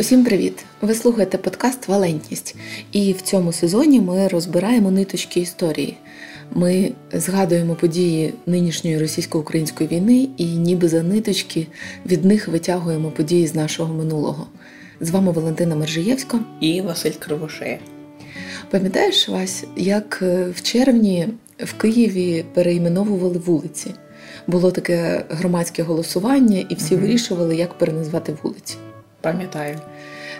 Усім привіт! Ви слухаєте подкаст Валентність. І в цьому сезоні ми розбираємо ниточки історії. Ми згадуємо події нинішньої російсько-української війни і ніби за ниточки від них витягуємо події з нашого минулого. З вами Валентина Мержиєвська і Василь Кривошея. Пам'ятаєш Вась, як е, в червні в Києві переіменовували вулиці? Було таке громадське голосування, і всі угу. вирішували, як переназвати вулиці. Пам'ятаю.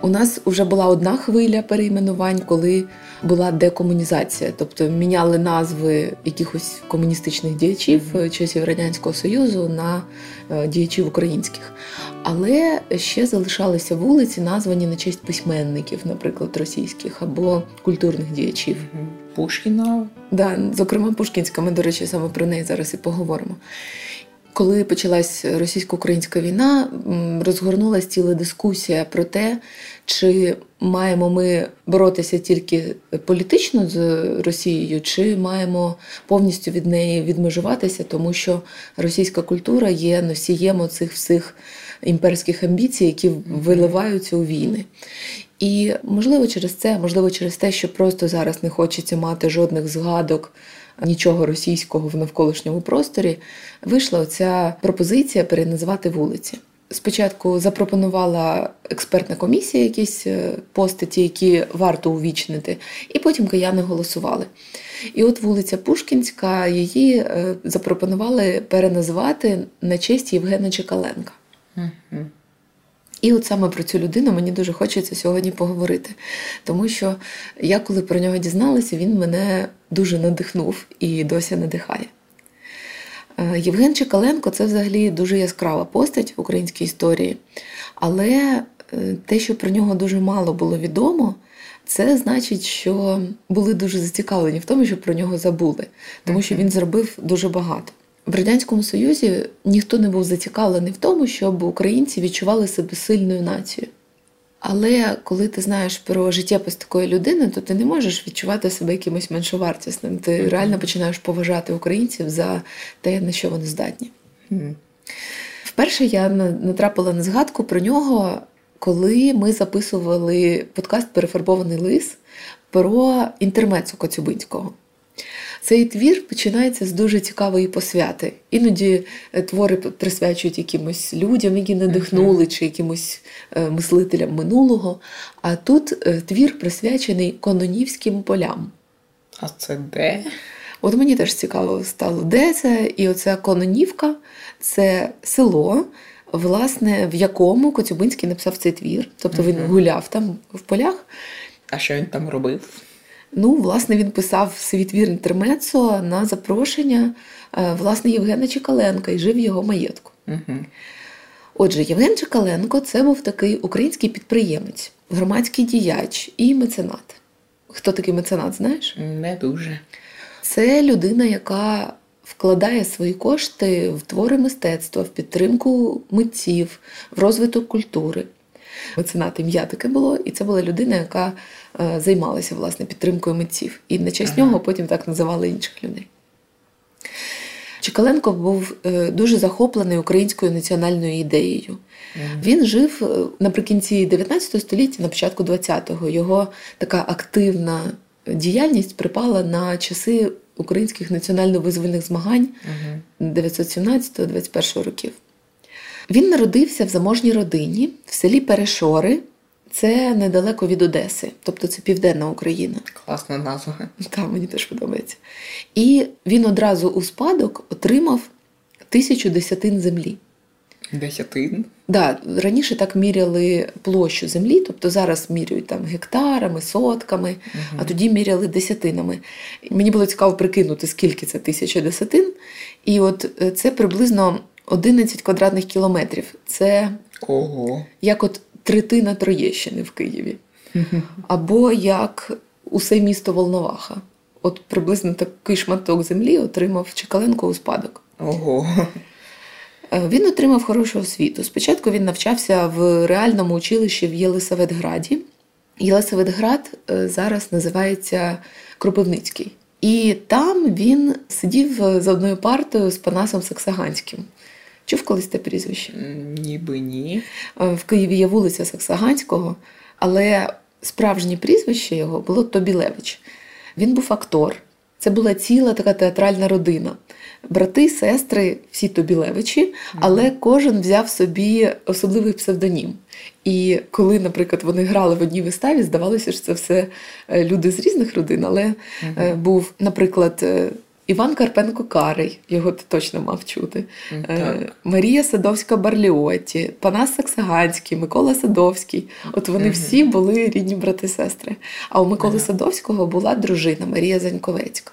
У нас вже була одна хвиля перейменувань, коли була декомунізація, тобто міняли назви якихось комуністичних діячів часів радянського союзу на е, діячів українських. Але ще залишалися вулиці, названі на честь письменників, наприклад, російських або культурних діячів. Пушкіна. Да, зокрема, Пушкінська. Ми, до речі, саме про неї зараз і поговоримо. Коли почалась російсько-українська війна, розгорнулася ціла дискусія про те, чи маємо ми боротися тільки політично з Росією, чи маємо повністю від неї відмежуватися, тому що російська культура є носієм оцих всіх імперських амбіцій, які виливаються у війни. І можливо через це, можливо, через те, що просто зараз не хочеться мати жодних згадок нічого російського в навколишньому просторі, вийшла оця пропозиція переназивати вулиці. Спочатку запропонувала експертна комісія якісь е, постаті, які варто увічнити, і потім кияни голосували. І от вулиця Пушкінська її е, запропонували переназвати на честь Євгена Чекаленка. І от саме про цю людину мені дуже хочеться сьогодні поговорити. Тому що я, коли про нього дізналася, він мене дуже надихнув і досі надихає. Е, Євген Чекаленко це взагалі дуже яскрава постать в українській історії. Але е, те, що про нього дуже мало було відомо, це значить, що були дуже зацікавлені в тому, що про нього забули, тому що він зробив дуже багато. В радянському союзі ніхто не був зацікавлений в тому, щоб українці відчували себе сильною нацією. Але коли ти знаєш про життєпис такої людини, то ти не можеш відчувати себе якимось меншовартісним. Ти mm-hmm. реально починаєш поважати українців за те, на що вони здатні. Mm-hmm. Вперше я натрапила на згадку про нього, коли ми записували подкаст Перефарбований лис про інтермецу Коцюбинського. Цей твір починається з дуже цікавої посвяти. Іноді е, твори присвячують якимось людям, які надихнули, чи якимось е, мислителям минулого. А тут е, твір присвячений Кононівським полям. А це де? От мені теж цікаво стало, де це? І оця Кононівка це село, власне, в якому Коцюбинський написав цей твір. Тобто він гуляв там в полях. А що він там робив? Ну, власне, він писав свій твір інтермецо на запрошення е, власне Євгена Чекаленка і жив в його маєтку. Угу. Отже, Євген Чекаленко це був такий український підприємець, громадський діяч і меценат. Хто такий меценат, знаєш? Не дуже. Це людина, яка вкладає свої кошти в твори мистецтва, в підтримку митців, в розвиток культури. Меценат ім'я таке було, і це була людина, яка Е, займалися власне підтримкою митців. І на честь ага. нього потім так називали інших людей. Чекаленко був е, дуже захоплений українською національною ідеєю. Mm. Він жив е, наприкінці 19 століття, на початку 20-го. Його така активна діяльність припала на часи українських національно-визвольних змагань mm. 917-21 років. Він народився в заможній родині в селі Перешори це недалеко від Одеси, тобто це Південна Україна. Класна назва. Так, мені теж подобається. І він одразу у спадок отримав тисячу десятин землі. Десятин? Да, раніше так міряли площу землі, тобто зараз міряють там гектарами, сотками, угу. а тоді міряли десятинами. Мені було цікаво прикинути, скільки це тисяча десятин. І от е, це приблизно 11 квадратних кілометрів. Це Ого. як от третина Троєщини в Києві. Або як усе місто Волноваха. От приблизно такий шматок землі отримав Чекаленко у спадок. Ого. Е, він отримав хорошу освіту. Спочатку він навчався в реальному училищі в Єлисаветграді. Єлисаветград е, зараз називається Кропивницький. І там він сидів за одною партою з Панасом Саксаганським Чув колись те прізвище? Ніби ні. Е, В Києві є вулиця Саксаганського, але справжнє прізвище його було Тобілевич. Він був актор. Це була ціла така театральна родина. Брати, сестри, всі Тобілевичі, але кожен взяв собі особливий псевдонім. І коли, наприклад, вони грали в одній виставі, здавалося, що це все е, люди з різних родин, але е, був, наприклад, Іван Карпенко Карий, його ти точно мав чути. Е, Так. Марія Садовська Барліоті, Панас Саксаганський, Микола Садовський. От вони Мгм. всі були рідні брати-сестри. А у Миколи Ага. Садовського була дружина Марія Заньковецька.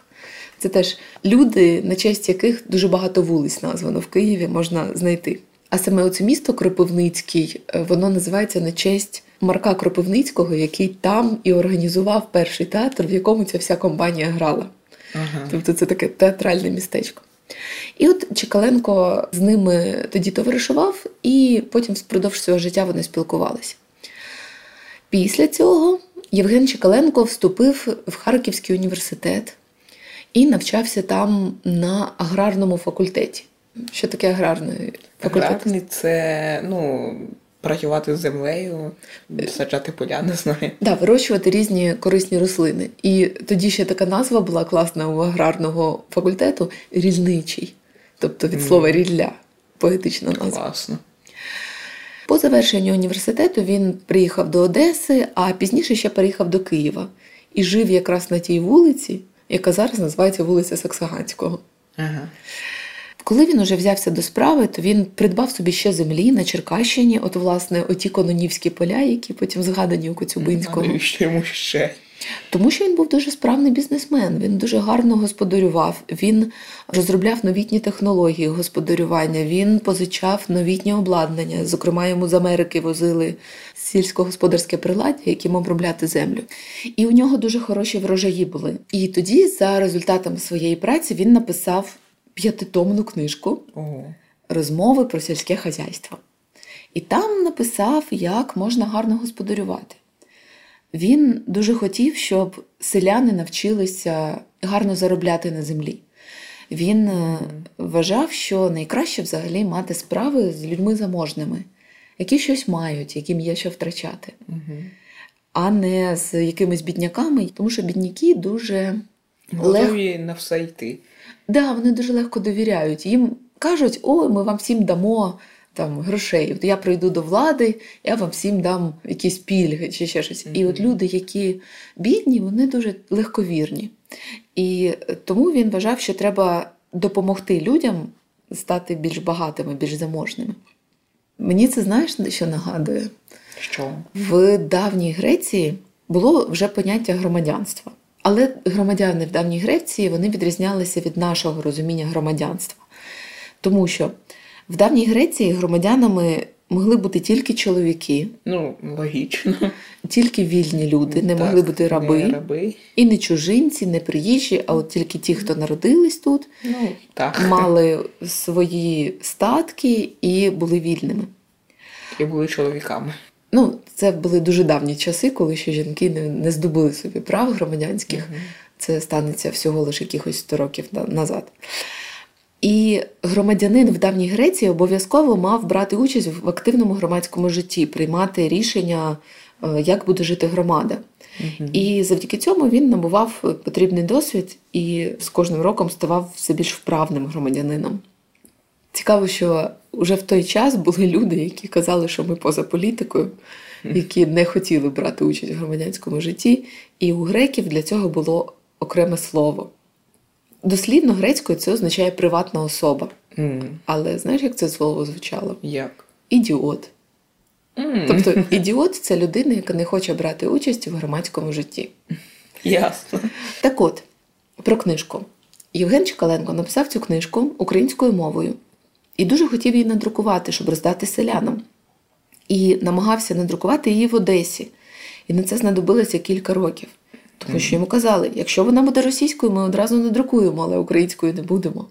Це теж люди, на честь яких дуже багато вулиць названо в Києві можна знайти. А саме оце місто Кропивницький, е, воно називається на честь Марка Кропивницького, який там і організував перший театр, в якому ця вся компанія грала. Ага. Тобто це таке театральне містечко. І от Чекаленко з ними тоді товаришував, і потім впродовж свого життя вони спілкувалися. Після цього Євген Чекаленко вступив в Харківський університет і навчався там на аграрному факультеті. Що таке аграрний факультет? Аграрний це ну, працювати з землею, саджати поля, не знаю. Да, вирощувати різні корисні рослини. І тоді ще така назва була класна у аграрного факультету рільничий, тобто від слова рілля, поетична назва. Класно. По завершенню університету він приїхав до Одеси, а пізніше ще переїхав до Києва і жив якраз на тій вулиці, яка зараз називається вулиця Саксаганського. Ага. Коли він уже взявся до справи, то він придбав собі ще землі на Черкащині, от власне оті кононівські поля, які потім згадані у Коцюбинського. А навіщо йому ще? Тому що він був дуже справний бізнесмен, він дуже гарно господарював, він розробляв новітні технології господарювання, він позичав новітнє обладнання. Зокрема, йому з Америки возили сільськогосподарське приладдя, яким обробляти землю. І у нього дуже хороші врожаї були. І тоді, за результатами своєї праці, він написав п'ятитомну книжку Ого. розмови про сільське хазяйство. І там написав, як можна гарно господарювати. Він дуже хотів, щоб селяни навчилися гарно заробляти на землі. Він е, вважав, що найкраще взагалі мати справи з людьми заможними, які щось мають, яким є що втрачати, Угу. а не з якимись бідняками, тому що бідняки дуже. Готові на все йти. Да, вони дуже легко довіряють. Їм кажуть, ой, ми вам всім дамо там грошей. От я прийду до влади, я вам всім дам якісь пільги чи ще щось. І от люди, які бідні, вони дуже легковірні. І тому він вважав, що треба допомогти людям стати більш багатими, більш заможними. Мені це знаєш, що нагадує? Що? В давній Греції було вже поняття громадянства. Але громадяни в давній Греції вони відрізнялися від нашого розуміння громадянства. Тому що в давній Греції громадянами могли бути тільки чоловіки, Ну, логічно. тільки вільні люди, не Так, могли бути раби, Не раби. і не чужинці, не приїжджі, а от тільки ті, хто народились тут, Ну, так. мали свої статки і були вільними. І були чоловіками. Ну, це були дуже давні часи, коли ще жінки не, не здобули собі прав громадянських. Мгм. Це станеться всього лише якихось 100 років назад. І громадянин в давній Греції обов'язково мав брати участь в активному громадському житті, приймати рішення, е, як буде жити громада. Мгм. І завдяки цьому він набував потрібний досвід і з кожним роком ставав все більш вправним громадянином. Цікаво, що вже в той час були люди, які казали, що ми поза політикою, які не хотіли брати участь в громадянському житті, і у греків для цього було окреме слово. Дослідно грецькою це означає приватна особа. М, Але знаєш, як це слово звучало? Як? Ідіот. М, Тобто ідіот це людина, яка не хоче брати участь в громадському житті. Ясно. Так от, про книжку. Євген Чекаленко написав цю книжку українською мовою і дуже хотів її надрукувати, щоб роздати селянам. І намагався надрукувати її в Одесі. І на це знадобилося кілька років. Тому що йому казали, якщо вона буде російською, ми одразу надрукуємо, але українською не будемо.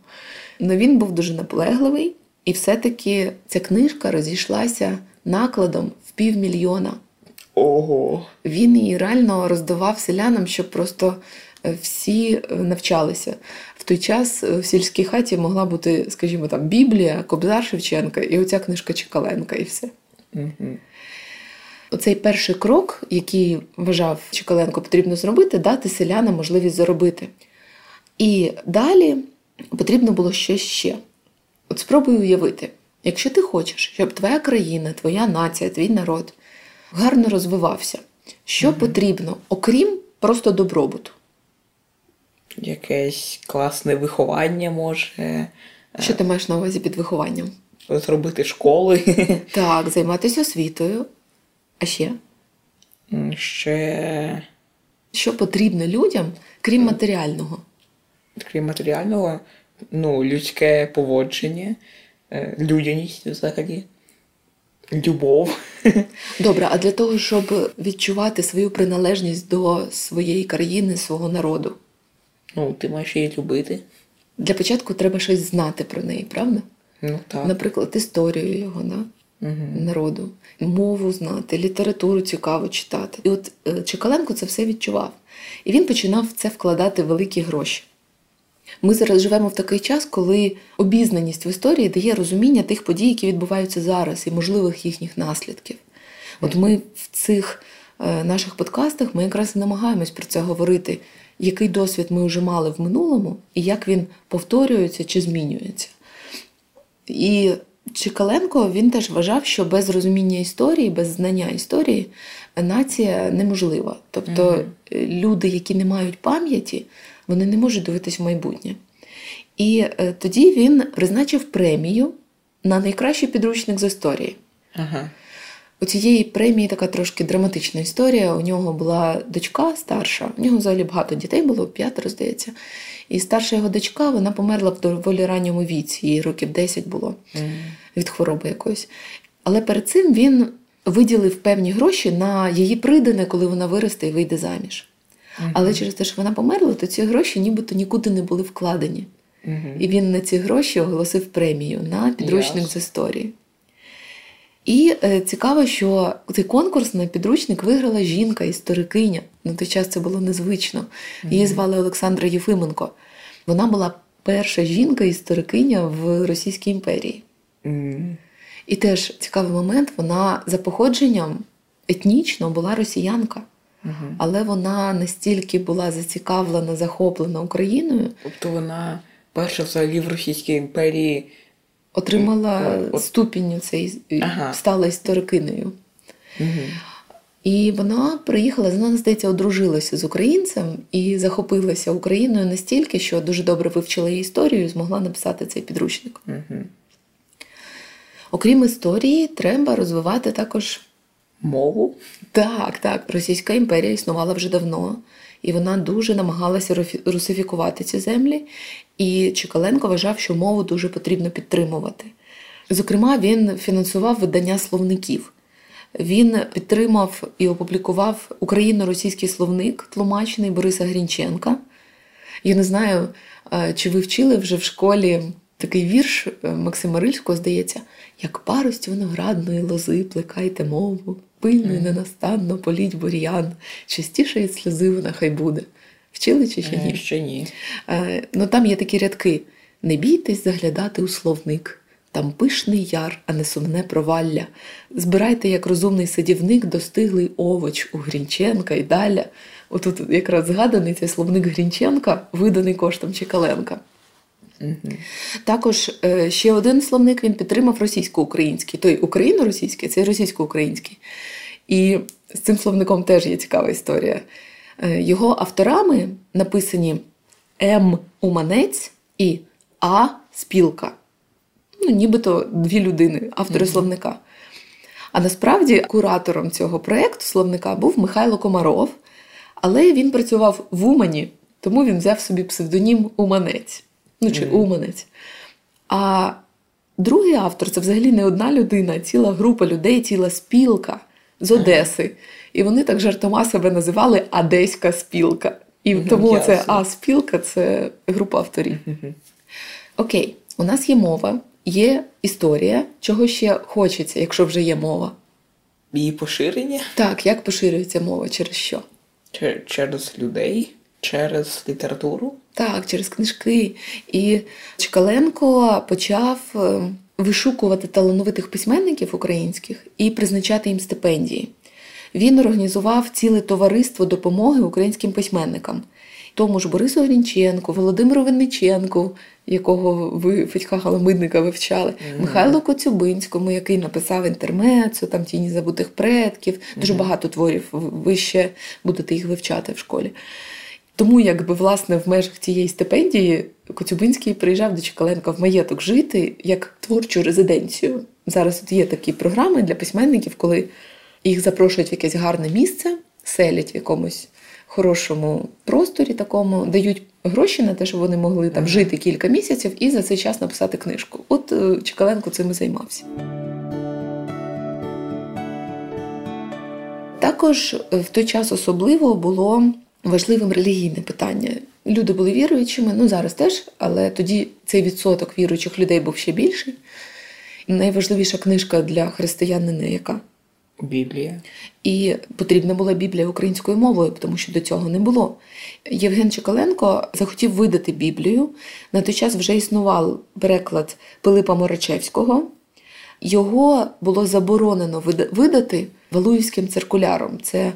Ну він був дуже наполегливий, і все-таки ця книжка розійшлася накладом в півмільйона. Ого. Він її реально роздавав селянам, щоб просто е, всі е, навчалися. Той час в сільській хаті могла бути, скажімо, там Біблія, Кобзар Шевченка і оця книжка Чекаленка, і все. Угу. Оцей перший крок, який вважав Чекаленко потрібно зробити, дати селянам можливість заробити. І далі потрібно було щось ще. От спробуй уявити, якщо ти хочеш, щоб твоя країна, твоя нація, твій народ гарно розвивався, що угу. потрібно, окрім просто добробуту? Якесь класне виховання може. Що ти маєш на увазі під вихованням? Зробити школи. Так, займатися освітою. А ще? Ще. Що потрібно людям, крім матеріального? Крім матеріального, ну, людське поводження, е, людяність взагалі, любов. Добре, а для того, щоб відчувати свою приналежність до своєї країни, свого народу? Ну, ти маєш її любити. Для початку треба щось знати про неї, правда? Ну, так. Наприклад, історію його, да? угу. народу, мову знати, літературу цікаво читати. І от е, Чекаленко це все відчував. І він починав в це вкладати великі гроші. Ми зараз живемо в такий час, коли обізнаність в історії дає розуміння тих подій, які відбуваються зараз, і можливих їхніх наслідків. От ми в цих е, наших подкастах ми якраз і намагаємось про це говорити, який досвід ми вже мали в минулому, і як він повторюється чи змінюється. І Чекаленко він теж вважав, що без розуміння історії, без знання історії нація неможлива. Тобто mm-hmm. люди, які не мають пам'яті, вони не можуть дивитись в майбутнє. І е, тоді він призначив премію на найкращий підручник з історії. Ага. У цієї премії така трошки драматична історія. У нього була дочка старша, у нього взагалі багато дітей було, п'ятеро, здається. І старша його дочка вона померла в доволі ранньому віці, їй років 10 було від хвороби якоїсь. Але перед цим він виділив певні гроші на її придане, коли вона виросте і вийде заміж. Але через те, що вона померла, то ці гроші нібито нікуди не були вкладені. І він на ці гроші оголосив премію на підручник yes. з історії. І е, цікаво, що цей конкурс на підручник виграла жінка, історикиня. На той час це було незвично. Її звали Олександра Єфименко. Вона була перша жінка-історикиня в Російській імперії. Mm. І теж цікавий момент, вона за походженням етнічно була росіянка, mm-hmm. але вона настільки була зацікавлена, захоплена Україною. Тобто вона перша взагалі в Російській імперії отримала От... ступінь цей ага. стала історикинею. Угу. І вона приїхала, вона, здається, одружилася з українцем і захопилася Україною настільки, що дуже добре вивчила її історію і змогла написати цей підручник. Угу. Окрім історії, треба розвивати також мову. Так, так. Російська імперія існувала вже давно, і вона дуже намагалася русифікувати ці землі. І Чекаленко вважав, що мову дуже потрібно підтримувати. Зокрема, він фінансував видання словників. Він підтримав і опублікував україно-російський словник тлумачений Бориса Грінченка. Я не знаю, чи ви вчили вже в школі такий вірш е, Максима Рильського, здається, як парость виноградної лози, плекайте мову, пильно і ненастанно політь бур'ян, частіше сльози вона хай буде. Вчили чи ще ні? Е, ще ні. Е, ну Там є такі рядки: не бійтесь заглядати у словник. Там пишний яр, а не сумне провалля. Збирайте, як розумний садівник, достиглий овоч у Грінченка і далі. Отут якраз згаданий цей словник Грінченка, виданий коштом Чекаленка. Угу. Також е, ще один словник він підтримав російсько-український. Той україно-російський, цей російсько-український. І з цим словником теж є цікава історія. Е, його авторами написані М. Уманець і А. Спілка. Ну, Нібито дві людини, автори mm-hmm. словника. А насправді куратором цього проєкту словника був Михайло Комаров, але він працював в Умані, тому він взяв собі псевдонім Уманець. Ну, чи mm-hmm. Уманець. А другий автор це взагалі не одна людина, а ціла група людей, ціла спілка з Одеси. І вони так жартома себе називали Одеська спілка. І mm-hmm. тому це А-спілка це група авторів. Mm-hmm. Окей, у нас є мова, є історія, чого ще хочеться, якщо вже є мова. Її поширення? Так, як поширюється мова, через що? Через людей. Через літературу? Так, через книжки. І Чкаленко почав е, вишукувати талановитих письменників українських і призначати їм стипендії. Він організував ціле товариство допомоги українським письменникам. Тому ж Борису Грінченку, Володимиру Винниченку, якого ви Федька Галамидника вивчали, mm-hmm. Михайлу Коцюбинському, який написав інтермецу, там тіні забутих предків, дуже mm-hmm. багато творів. Ви ще будете їх вивчати в школі. Тому, якби власне в межах цієї стипендії Коцюбинський приїжджав до Чекаленка в маєток жити як творчу резиденцію. Зараз от є такі програми для письменників, коли їх запрошують в якесь гарне місце, селять в якомусь хорошому просторі, такому дають гроші на те, щоб вони могли там жити кілька місяців і за цей час написати книжку. От е, Чекаленко цим і займався. Також е, в той час особливо було важливим релігійне питання. Люди були віруючими, ну зараз теж, але тоді цей відсоток віруючих людей був ще більший. Найважливіша книжка для християнина яка? Біблія. І потрібна була Біблія українською мовою, тому що до цього не було. Євген Чекаленко захотів видати Біблію. На той час вже існував переклад Пилипа Морачевського. Його було заборонено видати Валуївським циркуляром. Це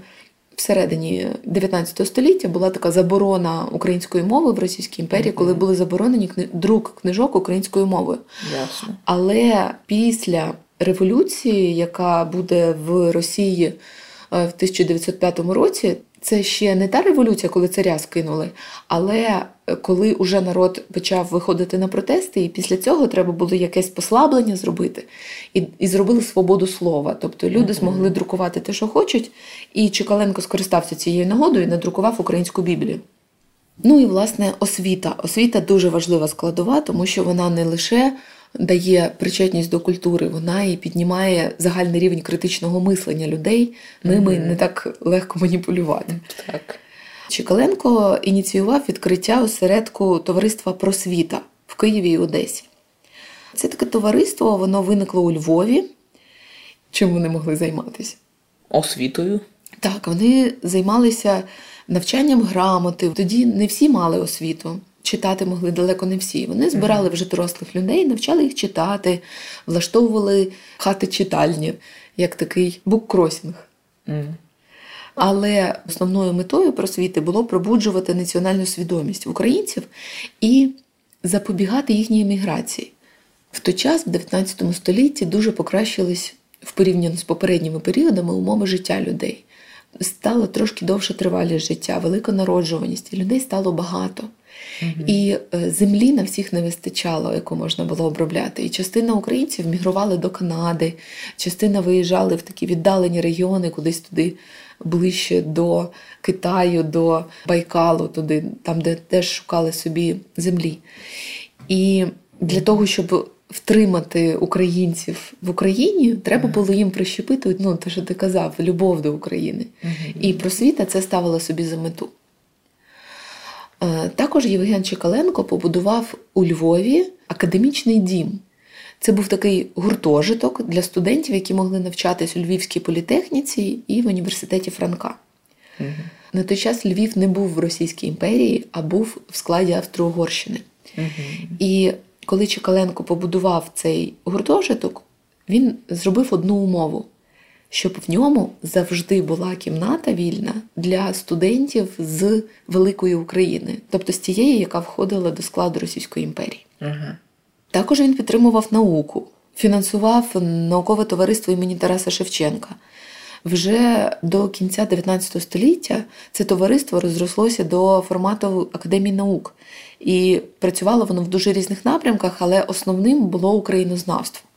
всередині 19 століття була така заборона української мови в Російській імперії, коли були заборонені кни... друк книжок українською мовою. Ясно. Але після революції, яка буде в Росії е, в 1905 році, це ще не та революція, коли царя скинули, але коли уже народ почав виходити на протести, і після цього треба було якесь послаблення зробити, і і зробили свободу слова. Тобто люди змогли друкувати те, що хочуть, і Чекаленко скористався цією нагодою і надрукував українську Біблію. Ну і власне освіта. Освіта дуже важлива складова, тому що вона не лише дає причетність до культури, вона і піднімає загальний рівень критичного мислення людей. Ними mm-hmm. не так легко маніпулювати. Так. Чекаленко ініціював відкриття осередку товариства просвіта в Києві і Одесі. Це таке товариство, воно виникло у Львові. Чим вони могли займатися? Освітою. Так, вони займалися навчанням грамоти. Тоді не всі мали освіту читати могли далеко не всі. Вони збирали вже дорослих людей, навчали їх читати, влаштовували хати читальні, як такий буккросінг. Але основною метою просвіти було пробуджувати національну свідомість українців і запобігати їхній еміграції. В той час, в 19 столітті, дуже покращились в порівняно з попередніми періодами умови життя людей. Стало трошки довше тривалість життя, велика народжуваність, і людей стало багато. І е, землі на всіх не вистачало, яку можна було обробляти. І частина українців мігрували до Канади, частина виїжджали в такі віддалені регіони, кудись туди ближче до Китаю, до Байкалу, туди, там, де теж шукали собі землі. І для того, щоб втримати українців в Україні, треба було їм прищепити ну, те, що ти казав, любов до України. І просвіта це ставила собі за мету. Е, також Євген Чекаленко побудував у Львові академічний дім. Це був такий гуртожиток для студентів, які могли навчатись у Львівській політехніці і в університеті Франка. Угу. На той час Львів не був в Російській імперії, а був в складі Австро-Угорщини. Угу. І коли Чекаленко побудував цей гуртожиток, він зробив одну умову щоб в ньому завжди була кімната вільна для студентів з великої України, тобто з тієї, яка входила до складу Російської імперії. Ага. Також він підтримував науку, фінансував наукове товариство імені Тараса Шевченка. Вже до кінця 19 століття це товариство розрослося до формату Академії наук. І працювало воно в дуже різних напрямках, але основним було українознавство.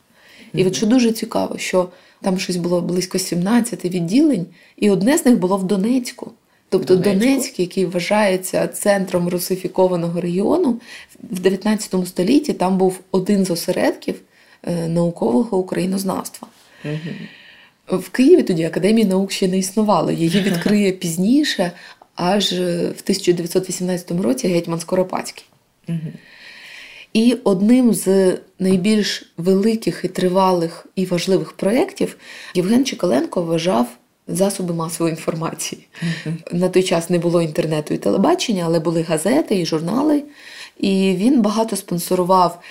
І от що дуже цікаво, що там щось було близько 17 відділень, і одне з них було в Донецьку. Тобто Донецьку. Донецьк, який вважається центром русифікованого регіону, в 19 столітті там був один з осередків е, наукового українознавства. Угу. В Києві тоді Академії наук ще не існувало. Її відкриє пізніше, аж в 1918 році гетьман Скоропадський. Угу. І одним з найбільш великих і тривалих і важливих проєктів Євген Чекаленко вважав засоби масової інформації. На той час не було інтернету і телебачення, але були газети і журнали. І він багато спонсорував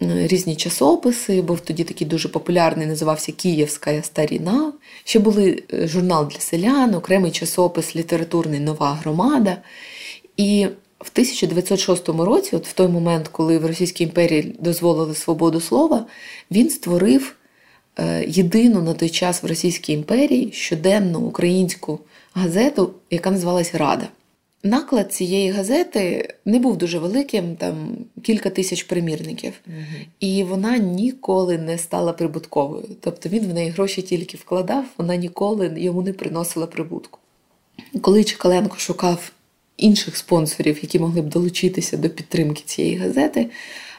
різні часописи, був тоді такий дуже популярний, називався Київська старіна. Ще були е, журнал для селян, окремий часопис літературний Нова громада. І в 1906 році, от в той момент, коли в Російській імперії дозволили свободу слова, він створив е, єдину на той час в Російській імперії щоденну українську газету, яка називалась Рада. Наклад цієї газети не був дуже великим, там кілька тисяч примірників, угу. і вона ніколи не стала прибутковою. Тобто він в неї гроші тільки вкладав, вона ніколи йому не приносила прибутку. Коли Чекаленко шукав інших спонсорів, які могли б долучитися до підтримки цієї газети,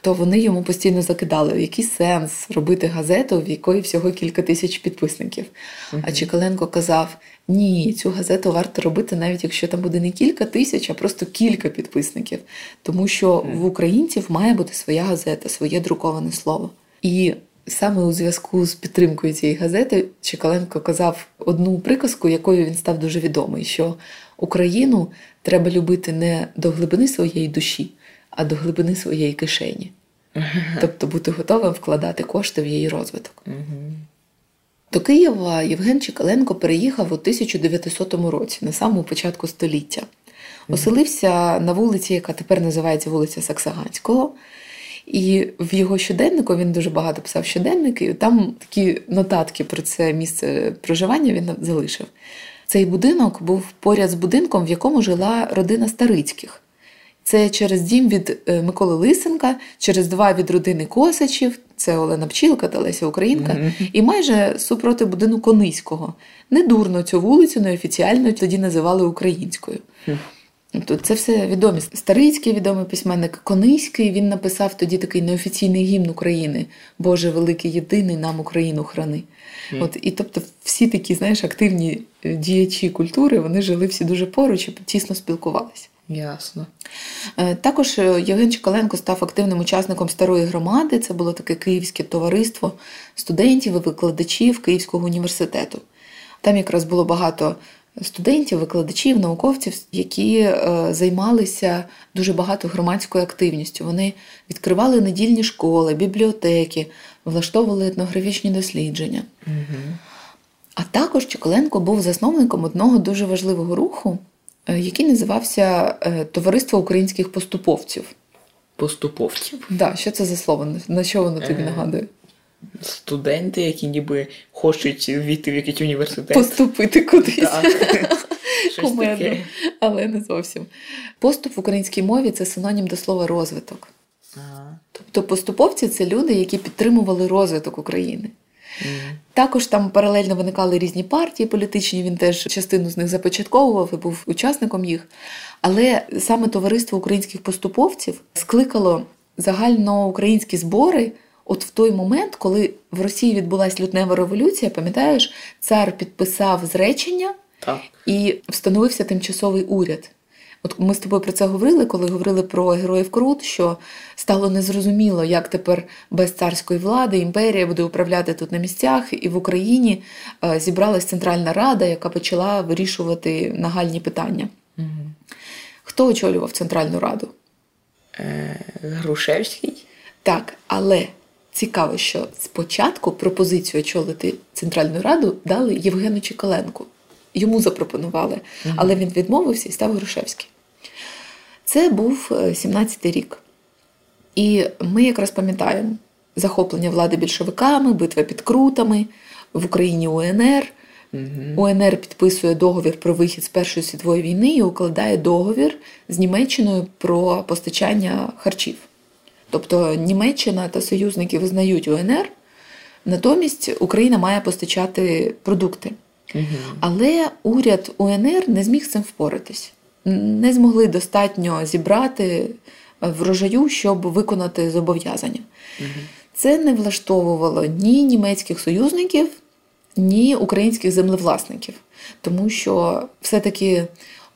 то вони йому постійно закидали, який сенс робити газету, в якої всього кілька тисяч підписників. Uh-huh. А Чекаленко казав: ні, цю газету варто робити, навіть якщо там буде не кілька тисяч, а просто кілька підписників. Тому що uh-huh. в українців має бути своя газета, своє друковане слово. І саме у зв'язку з підтримкою цієї газети Чекаленко казав одну приказку, якою він став дуже відомий: що Україну треба любити не до глибини своєї душі, а до глибини своєї кишені. Тобто бути готовим вкладати кошти в її розвиток. До Києва Євген Чекаленко переїхав у 1900 році, на самому початку століття. Оселився на вулиці, яка тепер називається вулиця Саксаганського. І в його щоденнику він дуже багато писав щоденники, і там такі нотатки про це місце проживання він залишив. Цей будинок був поряд з будинком, в якому жила родина Старицьких. Це через дім від е, Миколи Лисенка, через два від родини Косачів, це Олена Пчілка та Леся Українка, mm-hmm. і майже супроти будинку Кониського. Недурно цю вулицю неофіціально тоді називали українською. Mm. Тобто це все відомі. Старицький відомий письменник Кониський він написав тоді такий неофіційний гімн України Боже великий єдиний нам Україну храни. Mm. От і тобто, всі такі, знаєш, активні е, діячі культури вони жили всі дуже поруч і тісно спілкувалися. Ясно. Е, також е, Євген Чекаленко став активним учасником старої громади. Це було таке київське товариство студентів і викладачів Київського університету. Там якраз було багато студентів, викладачів, науковців, які е, займалися дуже багато громадською активністю. Вони відкривали недільні школи, бібліотеки, влаштовували етнографічні дослідження. Угу. А також Чекаленко був засновником одного дуже важливого руху. Е, який називався е, Товариство українських поступовців. Поступовців? Так, да, що це за слово? На що воно тобі нагадує? Студенти, які ніби хочуть війти в якийсь університет. Поступити кудись. Кумедно, але не зовсім. Поступ в українській мові це синонім до слова розвиток. Ага. Тобто поступовці це люди, які підтримували розвиток України. Також там паралельно виникали різні партії політичні, він теж частину з них започатковував і був учасником їх. Але саме товариство українських поступовців скликало загальноукраїнські збори. От в той момент, коли в Росії відбулася лютнева революція, пам'ятаєш, цар підписав зречення так. і встановився тимчасовий уряд. От ми з тобою про це говорили, коли говорили про героїв Крут, що стало незрозуміло, як тепер без царської влади імперія буде управляти тут на місцях, і в Україні е, зібралась Центральна Рада, яка почала вирішувати нагальні питання. Угу. Хто очолював Центральну Раду? Е, Грушевський? Так, але цікаво, що спочатку пропозицію очолити Центральну Раду дали Євгену Чекаленку. Йому запропонували, але він відмовився і став Грушевський. Це був 17-й е, рік. І ми якраз пам'ятаємо захоплення влади більшовиками, битва під крутами в Україні УНР. Угу. УНР підписує договір про вихід з Першої світової війни і укладає договір з Німеччиною про постачання харчів. Тобто Німеччина та союзники визнають УНР, натомість Україна має постачати продукти. Угу. Але уряд УНР не зміг з цим впоратись, не змогли достатньо зібрати врожаю, щоб виконати зобов'язання. Угу. Це не влаштовувало ні німецьких союзників, ні українських землевласників, тому що все-таки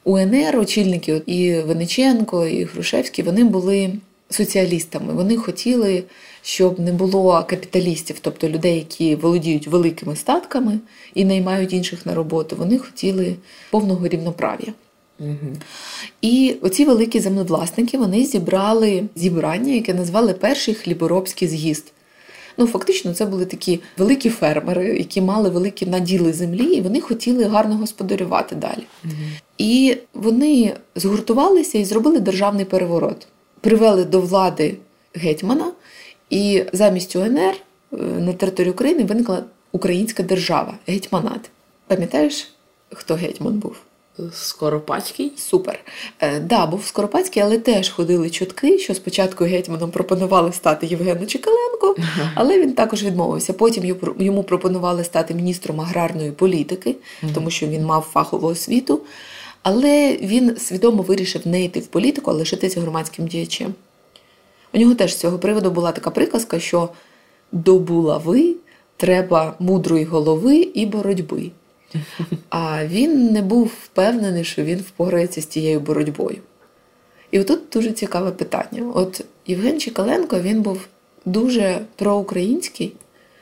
УНР, очільники і Вениченко, і Грушевський, вони були соціалістами. Вони хотіли, щоб не було капіталістів, тобто людей, які володіють великими статками і наймають інших на роботу. Вони хотіли повного рівноправ'я. Угу. І оці великі землевласники вони зібрали зібрання, яке назвали перший хліборобський з'їзд. Ну, фактично, це були такі великі фермери, які мали великі наділи землі, і вони хотіли гарно господарювати далі. Угу. І вони згуртувалися і зробили державний переворот. Привели до влади гетьмана, і замість УНР е, на території України виникла українська держава, гетьманат. Пам'ятаєш, хто гетьман був? Скоропадський? Супер. Е, да, був Скоропадський, але теж ходили чутки, що спочатку гетьманом пропонували стати Євгену Чекаленко, але він також відмовився. Потім йому пропонували стати міністром аграрної політики, тому що він мав фахову освіту. Але він свідомо вирішив не йти в політику, а лишитися громадським діячем. У нього теж з цього приводу була така приказка, що до булави треба мудрої голови і боротьби. А він не був впевнений, що він впорається з тією боротьбою. І отут дуже цікаве питання. От Євген Чекаленко він був дуже проукраїнський,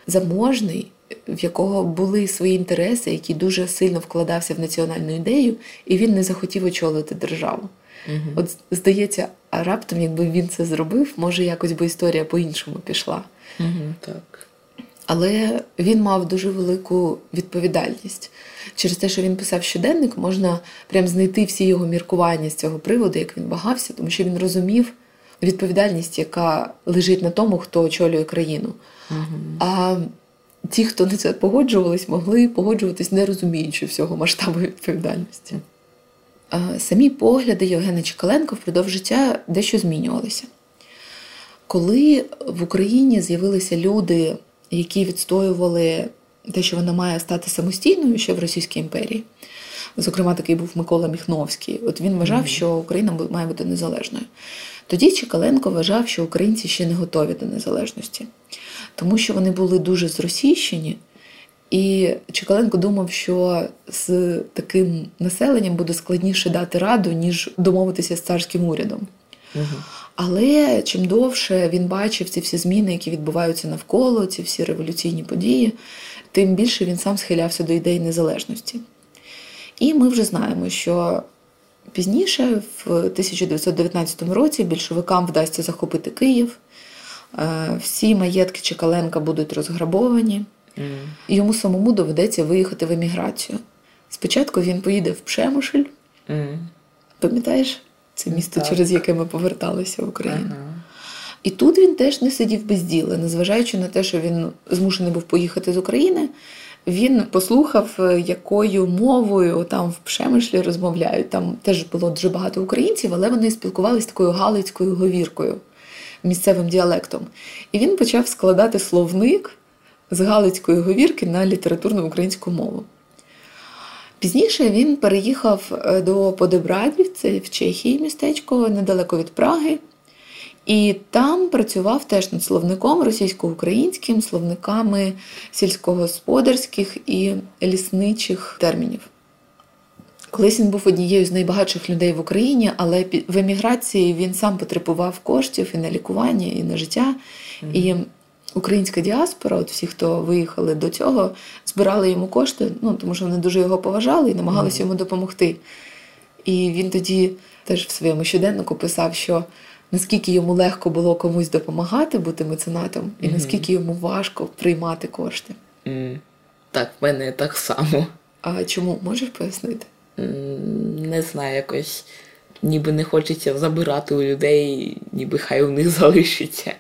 заможний, в якого були свої інтереси, який дуже сильно вкладався в національну ідею, і він не захотів очолити державу. Угу. От здається, а раптом, якби він це зробив, може якось би історія по-іншому пішла. Угу, так. Але він мав дуже велику відповідальність. Через те, що він писав щоденник, можна прям знайти всі його міркування з цього приводу, як він вагався, тому що він розумів відповідальність, яка лежить на тому, хто очолює країну. Угу. А ті, хто на це погоджувались, могли погоджуватись, не розуміючи всього масштабу відповідальності. Самі погляди Євгена Чекаленко впродовж життя дещо змінювалися. Коли в Україні з'явилися люди, які відстоювали те, що вона має стати самостійною ще в Російській імперії, зокрема, такий був Микола Міхновський, от він вважав, що Україна має бути незалежною. Тоді Чекаленко вважав, що українці ще не готові до незалежності, тому що вони були дуже зросійщені. І Чекаленко думав, що з таким населенням буде складніше дати раду, ніж домовитися з царським урядом. Угу. Але чим довше він бачив ці всі зміни, які відбуваються навколо, ці всі революційні події, тим більше він сам схилявся до ідеї незалежності. І ми вже знаємо, що пізніше, в 1919 році, більшовикам вдасться захопити Київ, всі маєтки Чекаленка будуть розграбовані. Mm. Йому самому доведеться виїхати в еміграцію. Спочатку він поїде в Пшемушель. Mm. Пам'ятаєш? Це місто, Так. через яке ми поверталися в Україну. Ага. І тут він теж не сидів без діла, незважаючи на те, що він змушений був поїхати з України. Він послухав, е, якою мовою там в Пшемишлі розмовляють. Там теж було дуже багато українців, але вони спілкувалися такою галицькою говіркою, місцевим діалектом. І він почав складати словник з галицької говірки на літературну українську мову. Пізніше він переїхав е, до Подебрадів, це в Чехії містечко, недалеко від Праги. І там працював теж над словником російсько-українським, словниками сільськогосподарських і лісничих термінів. Колись він був однією з найбагатших людей в Україні, але в еміграції він сам потребував коштів і на лікування, і на життя. І українська діаспора, от всі, хто виїхали до цього, збирали йому кошти, ну тому що вони дуже його поважали і намагалися йому допомогти. І він тоді теж в своєму щоденнику писав, що наскільки йому легко було комусь допомагати бути меценатом, і Мгм. наскільки йому важко приймати кошти. Так, в мене так само. А чому можеш пояснити? Не знаю, якось ніби не хочеться забирати у людей, ніби хай у них залишиться.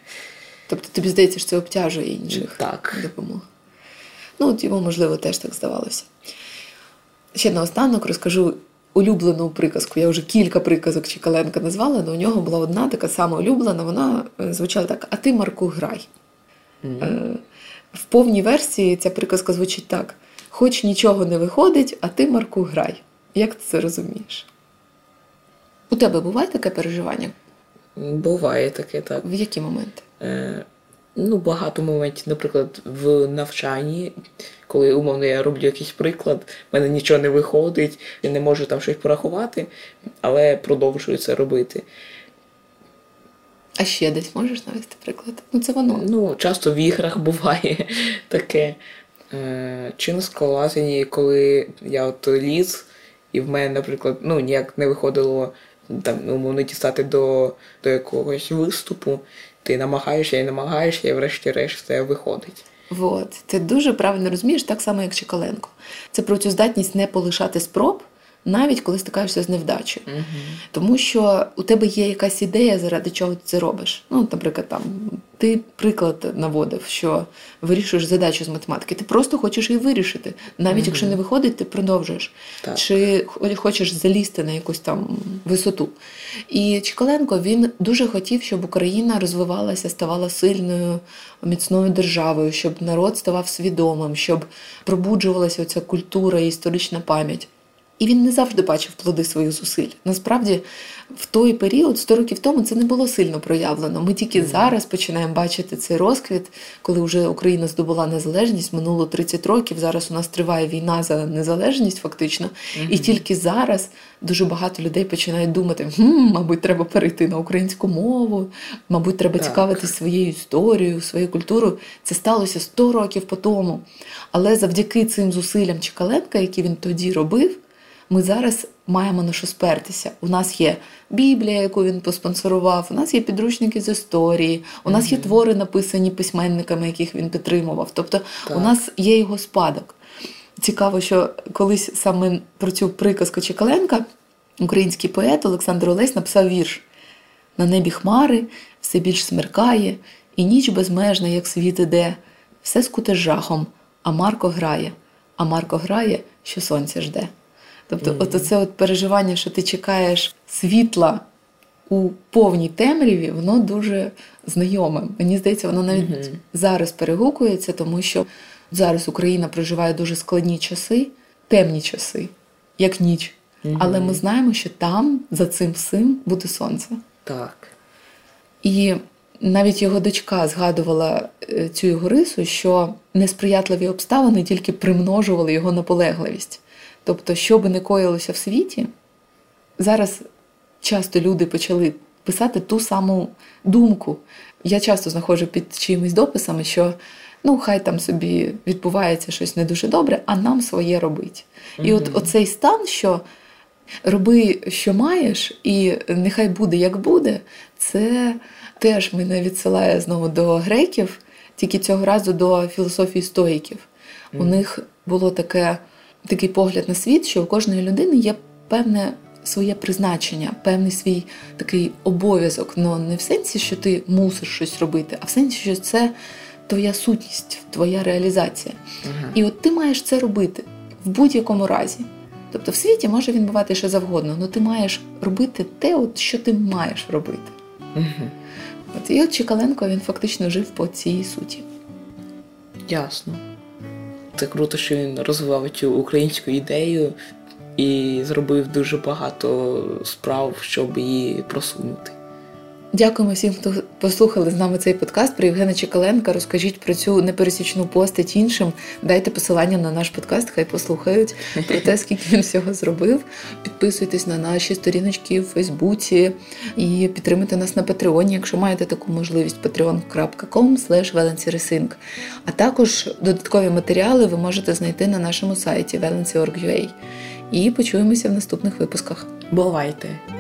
Тобто тобі здається, що це обтяжує інших Так. допомога. Ну, от йому, можливо, теж так здавалося. Ще наостанок розкажу улюблену приказку. Я вже кілька приказок Чекаленка назвала, але у нього була одна така сама улюблена. Вона е, звучала так: А ти, Марку, грай. Е, В повній версії ця приказка звучить так: хоч нічого не виходить, а ти, Марку, грай. Як ти це розумієш? У тебе буває таке переживання? Буває таке, так. В які моменти? Е, ну, багато моментів, наприклад, в навчанні, коли умовно я роблю якийсь приклад, в мене нічого не виходить, я не можу там щось порахувати, але продовжую це робити. А ще десь можеш навести приклад? Ну, це воно. Ну, часто в іграх буває таке. Е, Чи на скалазині, коли я от ліз, і в мене, наприклад, ну, ніяк не виходило там, умовно дістати до, до якогось виступу, ти намагаєшся і намагаєшся, і врешті-решт це виходить. От. Ти дуже правильно розумієш, так само, як Чекаленко. Це про цю здатність не полишати спроб, навіть коли стикаєшся з невдачею. Угу. Тому що у тебе є якась ідея, заради чого ти це робиш. Ну, наприклад, там ти приклад наводив, що вирішуєш задачу з математики. Ти просто хочеш її вирішити. Навіть Мгм. якщо не виходить, ти продовжуєш. Так. Чи хочеш залізти на якусь там висоту. І Чиколенко він дуже хотів, щоб Україна розвивалася, ставала сильною, міцною державою, щоб народ ставав свідомим, щоб пробуджувалася ця культура і історична пам'ять. І він не завжди бачив плоди своїх зусиль. Насправді, в той період, 100 років тому, це не було сильно проявлено. Ми тільки зараз починаємо бачити цей розквіт, коли вже Україна здобула незалежність, минуло 30 років. Зараз у нас триває війна за незалежність, фактично. І тільки зараз дуже багато людей починають думати: хм, мабуть, треба перейти на українську мову, мабуть, треба цікавитись своєю історією, своєю культурою. Це сталося 100 років по тому. Але завдяки цим зусиллям Чекаленка, які він тоді робив, ми зараз маємо на що спертися. У нас є Біблія, яку він поспонсорував, у нас є підручники з історії, у нас є твори, написані письменниками, яких він підтримував. Тобто Так. у нас є його спадок. Цікаво, що колись саме про цю приказку Чекаленка український поет Олександр Олесь написав вірш. На небі хмари, все більш смеркає, і ніч безмежна, як світ іде, все скуте жахом, а Марко грає, а Марко грає, що сонце жде. Тобто, от оце от переживання, що ти чекаєш світла у повній темряві, воно дуже знайоме. Мені здається, воно навіть Мгм. зараз перегукується, тому що зараз Україна проживає дуже складні часи, темні часи, як ніч. Але ми знаємо, що там, за цим всім, буде сонце. Так. І навіть його дочка згадувала е, цю його рису, що несприятливі обставини тільки примножували його наполегливість. Тобто, що би не коїлося в світі, зараз часто люди почали писати ту саму думку. Я часто знаходжу під чиїмись дописами, що ну, хай там собі відбувається щось не дуже добре, а нам своє робить. І от оцей стан, що роби, що маєш, і нехай буде як буде, це теж мене відсилає знову до греків, тільки цього разу до філософії стоїків. У них було таке, такий погляд на світ, що у кожної людини є певне своє призначення, певний свій такий обов'язок. Ну не в сенсі, що ти мусиш щось робити, а в сенсі, що це твоя сутність, твоя реалізація. Ага. І от ти маєш це робити в будь-якому разі. Тобто в світі може він бувати що завгодно, але ти маєш робити те, от, що ти маєш робити. Мгм. От, і от Чекаленко він фактично жив по цій суті. Ясно. Це круто, що він розвивав цю українську ідею і зробив дуже багато справ, щоб її просунути. Дякуємо всім, хто послухали з нами цей подкаст про Євгена Чекаленка. Розкажіть про цю непересічну постать іншим. Дайте посилання на наш подкаст, хай послухають про те, скільки він всього зробив. Підписуйтесь на наші сторіночки в Фейсбуці і підтримуйте нас на Патреоні, якщо маєте таку можливість patreon.com. А також додаткові матеріали ви можете знайти на нашому сайті valency.org.ua. І почуємося в наступних випусках. Бувайте!